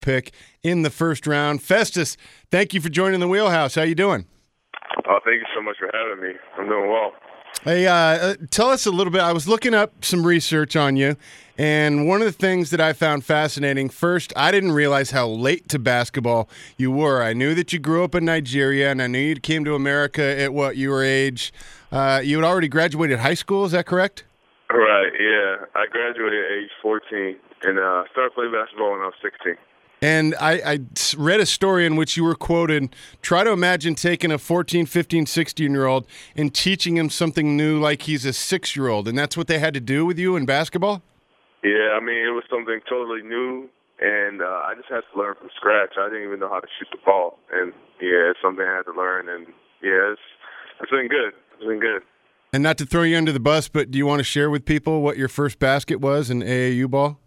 pick in the first round. Festus, thank you for joining the wheelhouse. How you doing? Oh, thank you so much for having me. I'm doing well. Hey, uh, uh, tell us a little bit. I was looking up some research on you, and one of the things that I found fascinating first, I didn't realize how late to basketball you were. I knew that you grew up in Nigeria, and I knew you came to America at what your age. Uh, you had already graduated high school, is that correct? Right, yeah. I graduated at age 14 and uh, started playing basketball when I was 16. And I, I, read a story in which you were quoted try to imagine taking a 14, 15, 16 year old and teaching him something new like he's a six year old. And that's what they had to do with you in basketball? Yeah, I mean, it was something totally new. And uh, I just had to learn from scratch. I didn't even know how to shoot the ball. And yeah, it's something I had to learn. And yeah, it's, it's been good. It's been good. And not to throw you under the bus, but do you want to share with people what your first basket was in AAU ball?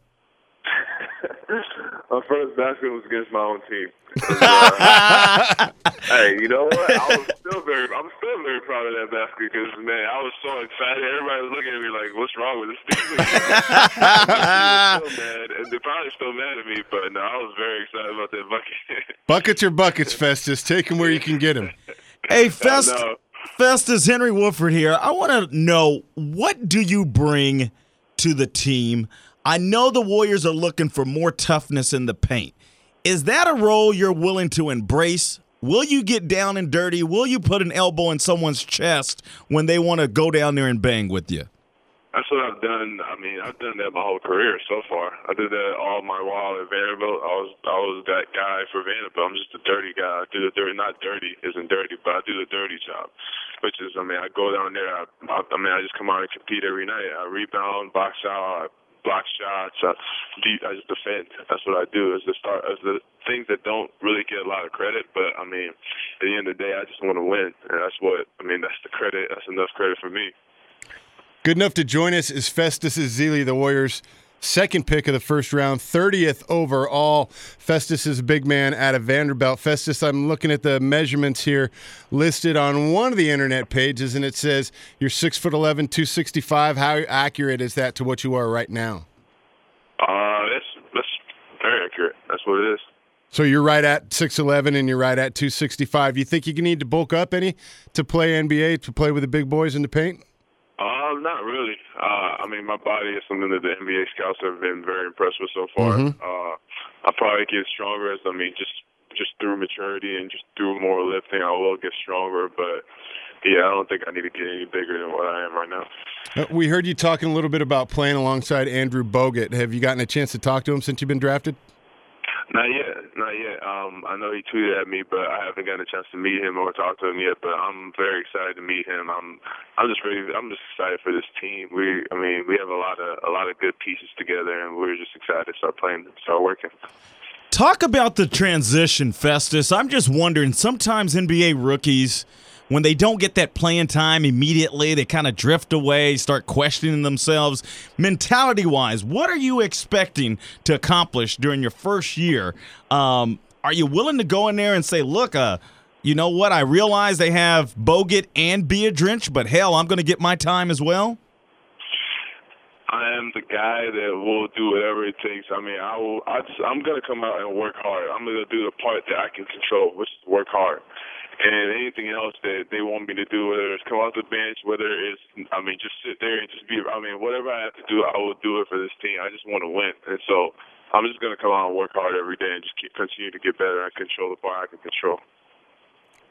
My first basket was against my own team. uh, hey, you know what? I was still very, I'm still very proud of that basket because man, I was so excited. Everybody was looking at me like, "What's wrong with this team?" still mad, and they're probably still mad at me. But no, I was very excited about that bucket. buckets are buckets, Festus. Take them where you can get them. Hey, Festus. Festus Henry Woodford here. I want to know what do you bring to the team? I know the Warriors are looking for more toughness in the paint. Is that a role you're willing to embrace? Will you get down and dirty? Will you put an elbow in someone's chest when they want to go down there and bang with you? That's what I've done. I mean, I've done that my whole career so far. I did that all my while at Vanderbilt. I was I was that guy for Vanderbilt. I'm just a dirty guy. I do the dirty, not dirty isn't dirty, but I do the dirty job. Which is, I mean, I go down there. I, I, I mean, I just come out and compete every night. I rebound, box out, I block shots. Uh, I, I just defend. That's what I do. Is the start. Is the things that don't really get a lot of credit. But I mean, at the end of the day, I just want to win, and that's what I mean. That's the credit. That's enough credit for me. Good enough to join us is Festus Ezeli, the Warriors' second pick of the first round, 30th overall. Festus is a big man out of Vanderbilt. Festus, I'm looking at the measurements here listed on one of the internet pages, and it says you're 6'11, 265. How accurate is that to what you are right now? Uh, that's, that's very accurate. That's what it is. So you're right at 6'11 and you're right at 265. You think you need to bulk up any to play NBA, to play with the big boys in the paint? Uh, not really. Uh, I mean, my body is something that the NBA scouts have been very impressed with so far. Mm-hmm. Uh, I probably get stronger as I mean, just just through maturity and just through more lifting, I will get stronger. But yeah, I don't think I need to get any bigger than what I am right now. Uh, we heard you talking a little bit about playing alongside Andrew Bogut. Have you gotten a chance to talk to him since you've been drafted? Not yet, not yet. Um, I know he tweeted at me, but I haven't gotten a chance to meet him or talk to him yet. But I'm very excited to meet him. I'm, I'm just really, I'm just excited for this team. We, I mean, we have a lot of, a lot of good pieces together, and we're just excited to start playing, start working. Talk about the transition, Festus. I'm just wondering. Sometimes NBA rookies when they don't get that playing time immediately, they kind of drift away, start questioning themselves. Mentality wise, what are you expecting to accomplish during your first year? Um, are you willing to go in there and say, look, uh, you know what? I realize they have Bogut and Biedrins, but hell, I'm going to get my time as well. I am the guy that will do whatever it takes. I mean, I will. I just, I'm gonna come out and work hard. I'm gonna do the part that I can control, which is work hard and anything else that they want me to do, whether it's come off the bench, whether it's, I mean, just sit there and just be, I mean, whatever I have to do, I will do it for this team. I just want to win. And so I'm just going to come out and work hard every day and just keep, continue to get better and control the part I can control.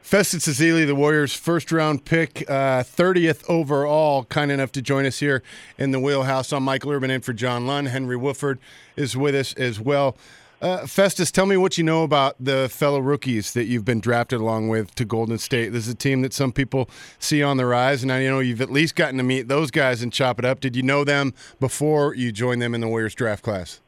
Festus Ezeli, the Warriors' first round pick, uh, 30th overall, kind enough to join us here in the wheelhouse. I'm Michael Urban in for John Lund. Henry Woodford is with us as well. Uh, Festus, tell me what you know about the fellow rookies that you've been drafted along with to Golden State. This is a team that some people see on the rise, and I know you've at least gotten to meet those guys and chop it up. Did you know them before you joined them in the Warriors draft class?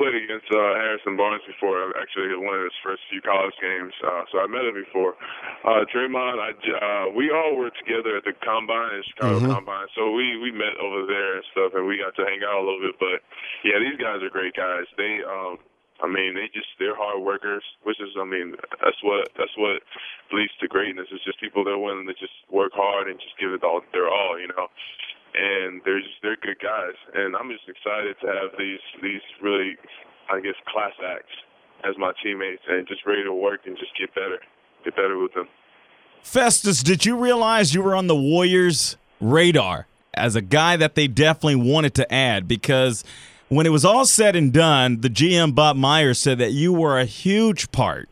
Uh, played against uh, Harrison Barnes before. Actually, one of his first few college games, uh, so I met him before. Uh, Draymond, I, uh, we all were together at the combine, Chicago mm-hmm. Combine, so we we met over there and stuff, and we got to hang out a little bit. But yeah, these guys are great guys. They, um, I mean, they just they're hard workers, which is, I mean, that's what that's what leads to greatness. It's just people that are willing to just work hard and just give it all their all, you know and they're just they're good guys, and I'm just excited to have these these really I guess, class acts as my teammates, and just ready to work and just get better, get better with them. Festus, did you realize you were on the Warriors' radar as a guy that they definitely wanted to add? Because when it was all said and done, the GM Bob Myers said that you were a huge part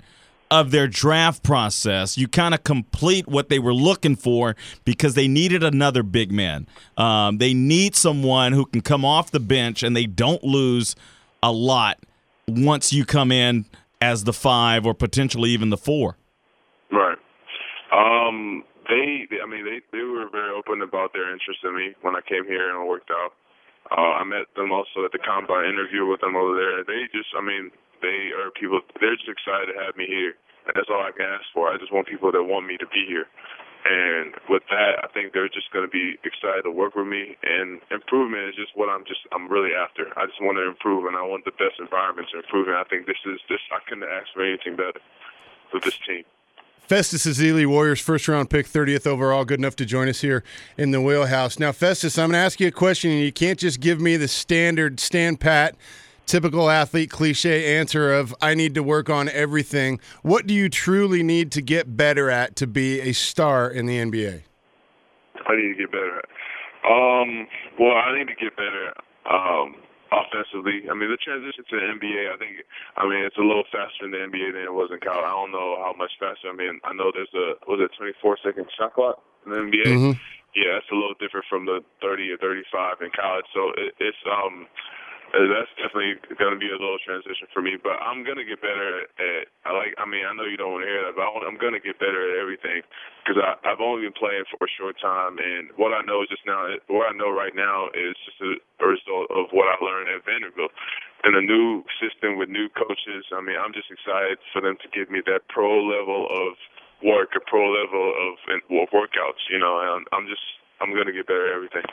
of their draft process. You kind of complete what they were looking for because they needed another big man. Um, they need someone who can come off the bench and they don't lose a lot once you come in as the five or potentially even the four. Right. Um, they, I mean, they they were very open about their interest in me when I came here and worked out. Uh, I met them also at the combine interview with them over there. They just, I mean, they are people. They're just excited to have me here, and that's all I can ask for. I just want people that want me to be here. And with that, I think they're just going to be excited to work with me. And improvement is just what I'm just I'm really after. I just want to improve, and I want the best environment to improve. And I think this is this. I couldn't ask for anything better with this team. Festus Ezeli, Warriors first round pick, 30th overall, good enough to join us here in the wheelhouse. Now, Festus, I'm going to ask you a question, and you can't just give me the standard stand pat, typical athlete cliche answer of I need to work on everything. What do you truly need to get better at to be a star in the NBA? I need to get better at. Um, well, I need to get better. Um, offensively. I mean, the transition to the NBA, I think, I mean, it's a little faster in the NBA than it was in college. I don't know how much faster. I mean, I know there's a was it 24 second shot clock in the NBA. Mm-hmm. Yeah, it's a little different from the 30 or 35 in college. So it, it's um Uh, that's definitely going to be a little transition for me. But I'm going to get better at. I like. I mean, I know you don't want to hear that, but I'm going to get better at everything because I've only been playing for a short time, and what I know just now. What I know right now is just a, a result of what I learned at Vanderbilt. In a new system with new coaches, I mean, I'm just excited for them to give me that pro level of work, a pro level of, of workouts. You know, and I'm just I'm going to get better at everything.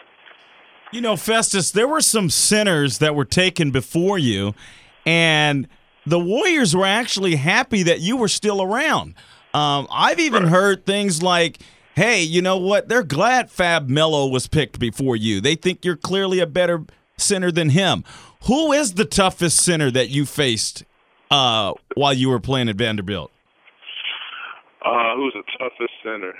You know, Festus, there were some centers that were taken before you, and the Warriors were actually happy that you were still around. Um, I've even right. heard things like, hey, you know what? They're glad Fab Melo was picked before you. They think you're clearly a better center than him. Who is the toughest center that you faced uh, while you were playing at Vanderbilt? Uh, who's the toughest center?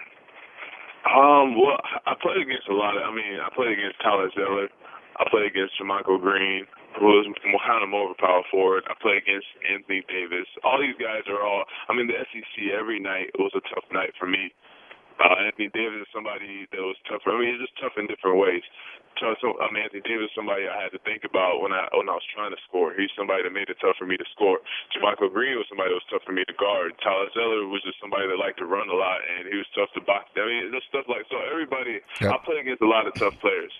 Um, well, I played against a lot of. I mean, I played against Tyler Zeller. I played against JaMychal Green, who was kind of more of a power forward. I played against Anthony Davis. All these guys are all. I mean, the SEC every night was a tough night for me. Uh, Anthony Davis is somebody that was tough. I mean, he's just tough in different ways. So, so I mean, Anthony Davis is somebody I had to think about when I when I was trying to score. He's somebody that made it tough for me to score. JaMychal Green was somebody that was tough for me to guard. Tyler Zeller was just somebody that liked to run a lot, and he was tough to box. I mean, just stuff like so. Everybody, yep. I play against a lot of tough players.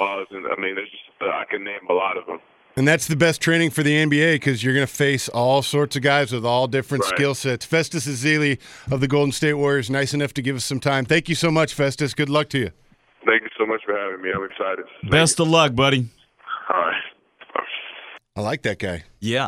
Uh, and, I mean, there's just uh, I can name a lot of them. And that's the best training for the NBA because you're going to face all sorts of guys with all different right. skill sets. Festus Ezeli of the Golden State Warriors, nice enough to give us some time. Thank you so much, Festus. Good luck to you. Thank you so much for having me. I'm excited. Best of luck, buddy. All right. I like that guy. Yeah.